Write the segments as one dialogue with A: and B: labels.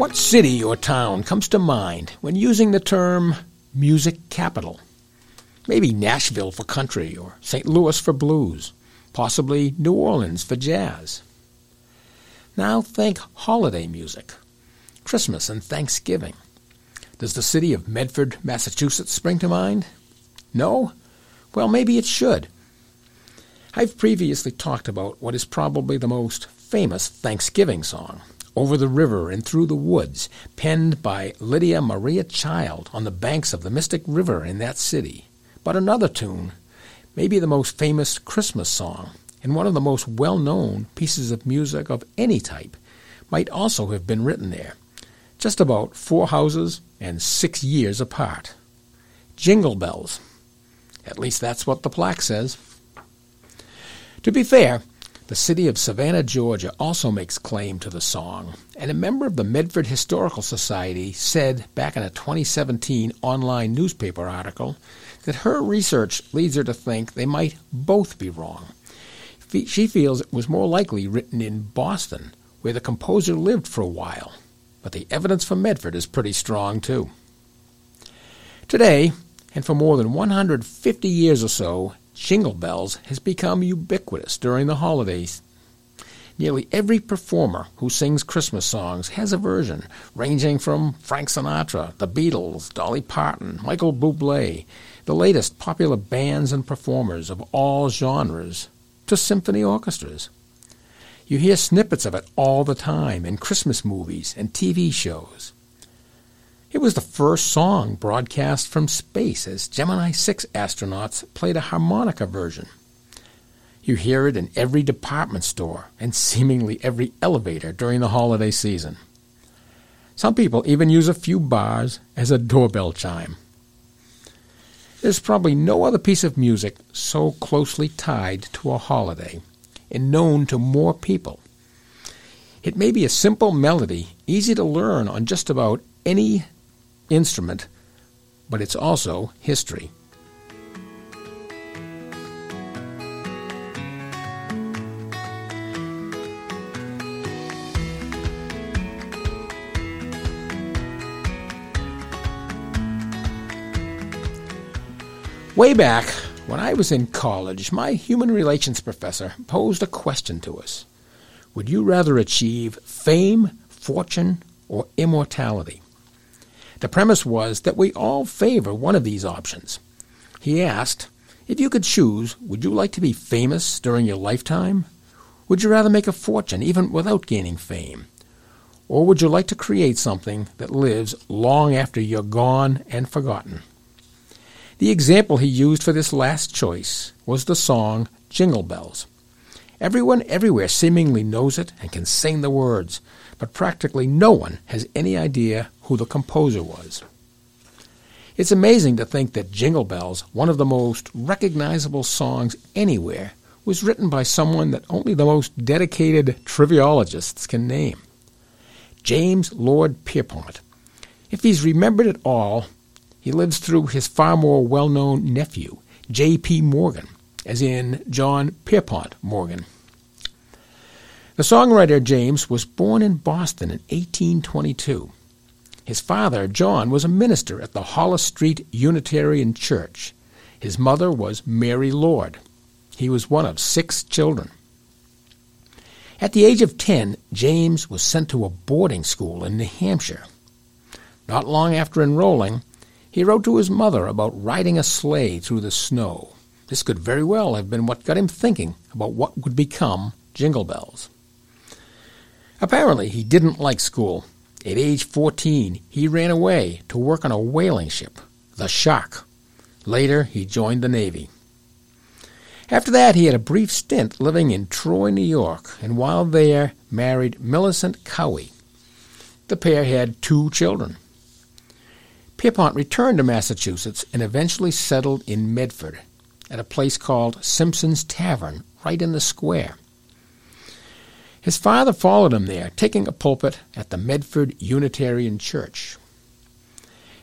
A: What city or town comes to mind when using the term music capital? Maybe Nashville for country or St. Louis for blues, possibly New Orleans for jazz. Now think holiday music, Christmas and Thanksgiving. Does the city of Medford, Massachusetts spring to mind? No? Well, maybe it should. I've previously talked about what is probably the most famous Thanksgiving song, Over the River and Through the Woods, penned by Lydia Maria Child on the banks of the Mystic River in that city. But another tune, maybe the most famous Christmas song, and one of the most well known pieces of music of any type, might also have been written there, just about four houses and six years apart. Jingle Bells. At least that's what the plaque says. To be fair, the city of Savannah, Georgia also makes claim to the song, and a member of the Medford Historical Society said back in a 2017 online newspaper article that her research leads her to think they might both be wrong. She feels it was more likely written in Boston, where the composer lived for a while, but the evidence for Medford is pretty strong too. Today, and for more than 150 years or so, Jingle Bells has become ubiquitous during the holidays. Nearly every performer who sings Christmas songs has a version, ranging from Frank Sinatra, the Beatles, Dolly Parton, Michael Bublé, the latest popular bands and performers of all genres, to symphony orchestras. You hear snippets of it all the time in Christmas movies and TV shows. It was the first song broadcast from space as Gemini 6 astronauts played a harmonica version. You hear it in every department store and seemingly every elevator during the holiday season. Some people even use a few bars as a doorbell chime. There's probably no other piece of music so closely tied to a holiday and known to more people. It may be a simple melody, easy to learn on just about any instrument, but it's also history. Way back when I was in college, my human relations professor posed a question to us Would you rather achieve fame, fortune, or immortality? The premise was that we all favor one of these options. He asked, If you could choose, would you like to be famous during your lifetime? Would you rather make a fortune even without gaining fame? Or would you like to create something that lives long after you're gone and forgotten? The example he used for this last choice was the song Jingle Bells. Everyone everywhere seemingly knows it and can sing the words, but practically no one has any idea who the composer was. It's amazing to think that Jingle Bells, one of the most recognizable songs anywhere, was written by someone that only the most dedicated triviologists can name James Lord Pierpont. If he's remembered at all, he lives through his far more well known nephew, J.P. Morgan, as in John Pierpont Morgan. The songwriter James was born in Boston in 1822. His father, John, was a minister at the Hollis Street Unitarian Church. His mother was Mary Lord. He was one of six children. At the age of ten, James was sent to a boarding school in New Hampshire. Not long after enrolling, he wrote to his mother about riding a sleigh through the snow. This could very well have been what got him thinking about what would become Jingle Bells. Apparently, he didn't like school at age 14, he ran away to work on a whaling ship, the Shark. Later, he joined the Navy. After that, he had a brief stint living in Troy, New York, and while there, married Millicent Cowee. The pair had two children. Pierpont returned to Massachusetts and eventually settled in Medford at a place called Simpson's Tavern, right in the square. His father followed him there, taking a pulpit at the Medford Unitarian Church.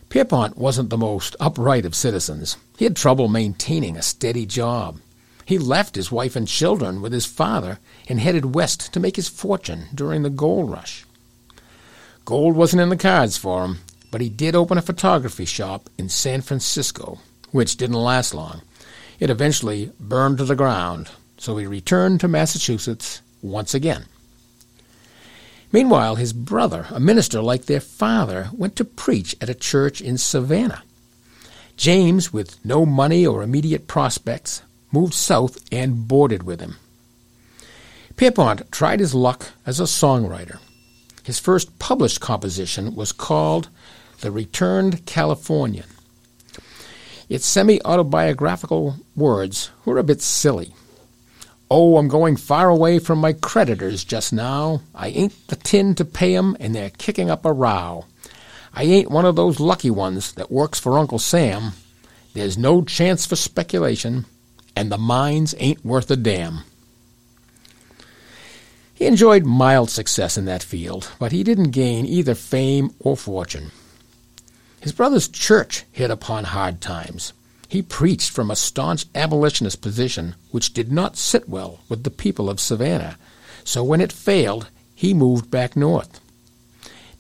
A: Pierpont wasn't the most upright of citizens. He had trouble maintaining a steady job. He left his wife and children with his father and headed west to make his fortune during the gold rush. Gold wasn't in the cards for him, but he did open a photography shop in San Francisco, which didn't last long. It eventually burned to the ground, so he returned to Massachusetts once again. Meanwhile, his brother, a minister like their father, went to preach at a church in Savannah. James, with no money or immediate prospects, moved south and boarded with him. Pierpont tried his luck as a songwriter. His first published composition was called The Returned Californian. Its semi autobiographical words were a bit silly. Oh, I'm going far away from my creditors just now. I ain't the tin to pay 'em, and they're kicking up a row. I ain't one of those lucky ones that works for Uncle Sam. There's no chance for speculation, and the mines ain't worth a damn. He enjoyed mild success in that field, but he didn't gain either fame or fortune. His brother's church hit upon hard times. He preached from a staunch abolitionist position which did not sit well with the people of Savannah, so when it failed, he moved back north.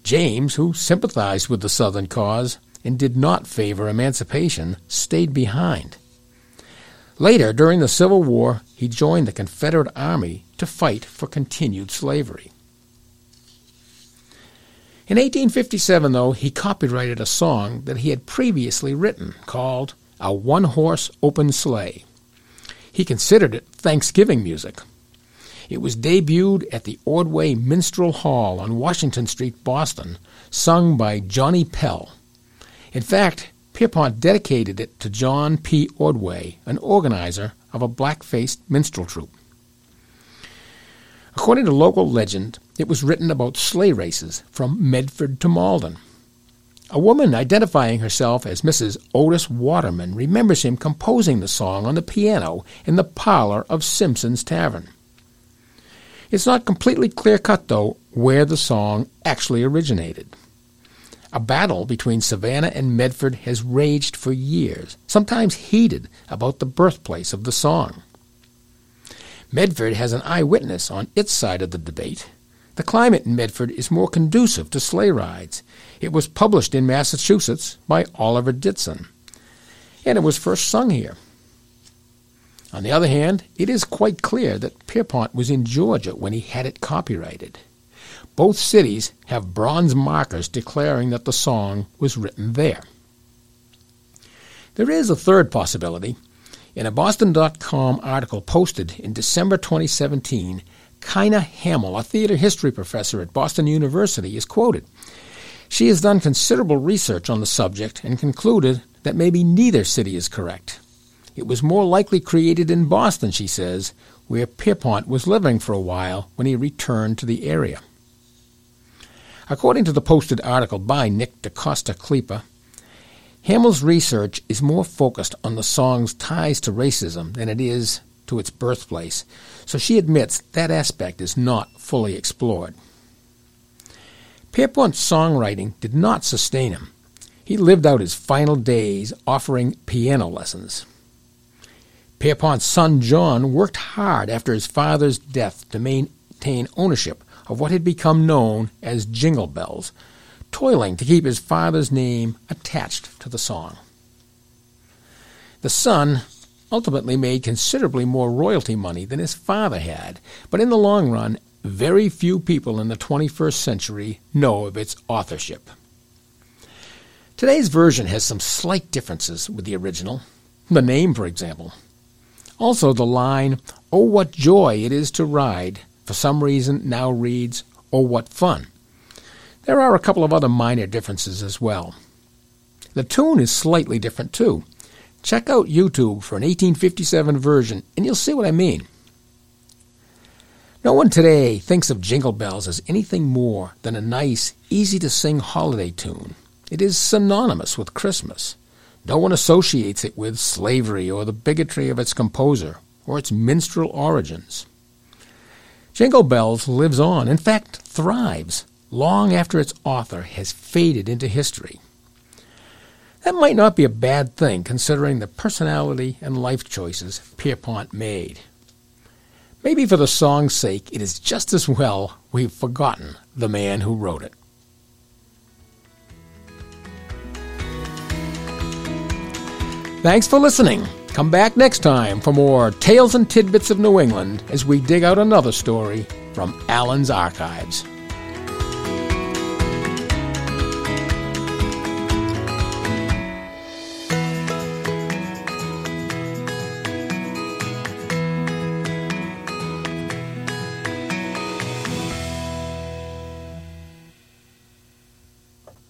A: James, who sympathized with the Southern cause and did not favor emancipation, stayed behind. Later, during the Civil War, he joined the Confederate Army to fight for continued slavery. In 1857, though, he copyrighted a song that he had previously written called a one horse open sleigh. He considered it Thanksgiving music. It was debuted at the Ordway Minstrel Hall on Washington Street, Boston, sung by Johnny Pell. In fact, Pierpont dedicated it to John P. Ordway, an organizer of a black faced minstrel troupe. According to local legend, it was written about sleigh races from Medford to Malden. A woman identifying herself as Mrs. Otis Waterman remembers him composing the song on the piano in the parlor of Simpson's Tavern. It's not completely clear cut, though, where the song actually originated. A battle between Savannah and Medford has raged for years, sometimes heated about the birthplace of the song. Medford has an eyewitness on its side of the debate. The climate in Medford is more conducive to sleigh rides. It was published in Massachusetts by Oliver Ditson, and it was first sung here. On the other hand, it is quite clear that Pierpont was in Georgia when he had it copyrighted. Both cities have bronze markers declaring that the song was written there. There is a third possibility. In a Boston.com article posted in December 2017, Kyna Hamill, a theater history professor at Boston University, is quoted. She has done considerable research on the subject and concluded that maybe neither city is correct. It was more likely created in Boston, she says, where Pierpont was living for a while when he returned to the area. According to the posted article by Nik DeCosta-Klipa, Hamill's research is more focused on the song's ties to racism than it is to its birthplace, so she admits that aspect is not fully explored. Pierpont's songwriting did not sustain him. He lived out his final days offering piano lessons. Pierpont's son John worked hard after his father's death to maintain ownership of what had become known as Jingle Bells, toiling to keep his father's name attached to the song. The son ultimately made considerably more royalty money than his father had, but in the long run, very few people in the 21st century know of its authorship. Today's version has some slight differences with the original. The name, for example. Also, the line, Oh, what joy it is to ride, for some reason now reads, Oh, what fun. There are a couple of other minor differences as well. The tune is slightly different, too. Check out YouTube for an 1857 version, and you'll see what I mean. No one today thinks of Jingle Bells as anything more than a nice, easy to sing holiday tune. It is synonymous with Christmas. No one associates it with slavery or the bigotry of its composer or its minstrel origins. Jingle Bells lives on, in fact, thrives, long after its author has faded into history. That might not be a bad thing considering the personality and life choices Pierpont made. Maybe for the song's sake, it is just as well we've forgotten the man who wrote it. Thanks for listening. Come back next time for more Tales and Tidbits of New England as we dig out another story from Allen's archives.